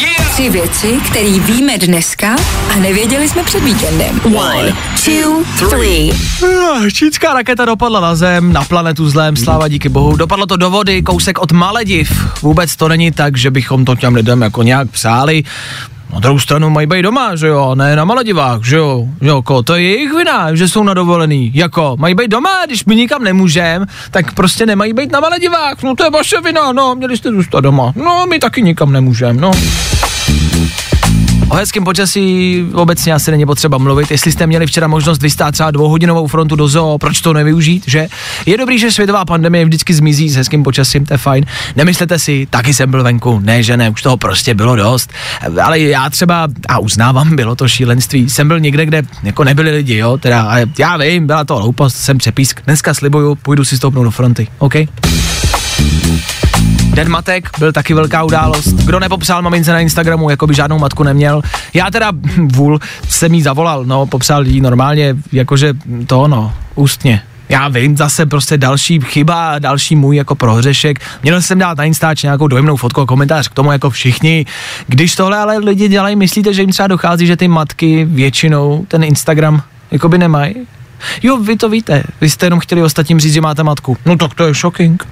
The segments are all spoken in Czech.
Yeah! Tři věci, které víme dneska a nevěděli jsme před víkendem. One, two, three. Ah, Čínská raketa dopadla na Zem, na planetu zlém, sláva díky bohu. Dopadlo to do vody, kousek od Malediv. Vůbec to není tak, že bychom to těm lidem jako nějak přáli. Na druhou stranu mají být doma, že jo, ne na Maledivách, že jo, jo, ko, to je jejich vina, že jsou na dovolený, jako, mají být doma, když my nikam nemůžeme, tak prostě nemají být na Maledivách, no to je vaše vina, no, měli jste zůstat doma, no, my taky nikam nemůžeme, no. O hezkém počasí obecně asi není potřeba mluvit. Jestli jste měli včera možnost vystát třeba dvouhodinovou frontu do zoo, proč to nevyužít, že? Je dobrý, že světová pandemie vždycky zmizí s hezkým počasím, to je fajn. Nemyslete si, taky jsem byl venku, ne, že ne, už toho prostě bylo dost. Ale já třeba, a uznávám, bylo to šílenství, jsem byl někde, kde jako nebyli lidi, jo, teda, já vím, byla to hloupost, jsem přepísk. Dneska slibuju, půjdu si stoupnout do fronty, OK? Den matek byl taky velká událost. Kdo nepopsal mamince na Instagramu, jako by žádnou matku neměl. Já teda vůl jsem jí zavolal, no, popsal jí normálně, jakože to no, ústně. Já vím, zase prostě další chyba, další můj jako prohřešek. Měl jsem dát na Instač nějakou dojemnou fotku a komentář k tomu jako všichni. Když tohle ale lidi dělají, myslíte, že jim třeba dochází, že ty matky většinou ten Instagram jako by nemají? Jo, vy to víte. Vy jste jenom chtěli ostatním říct, že máte matku. No tak to je shocking.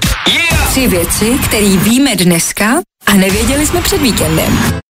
Tři věci, které víme dneska a nevěděli jsme před víkendem.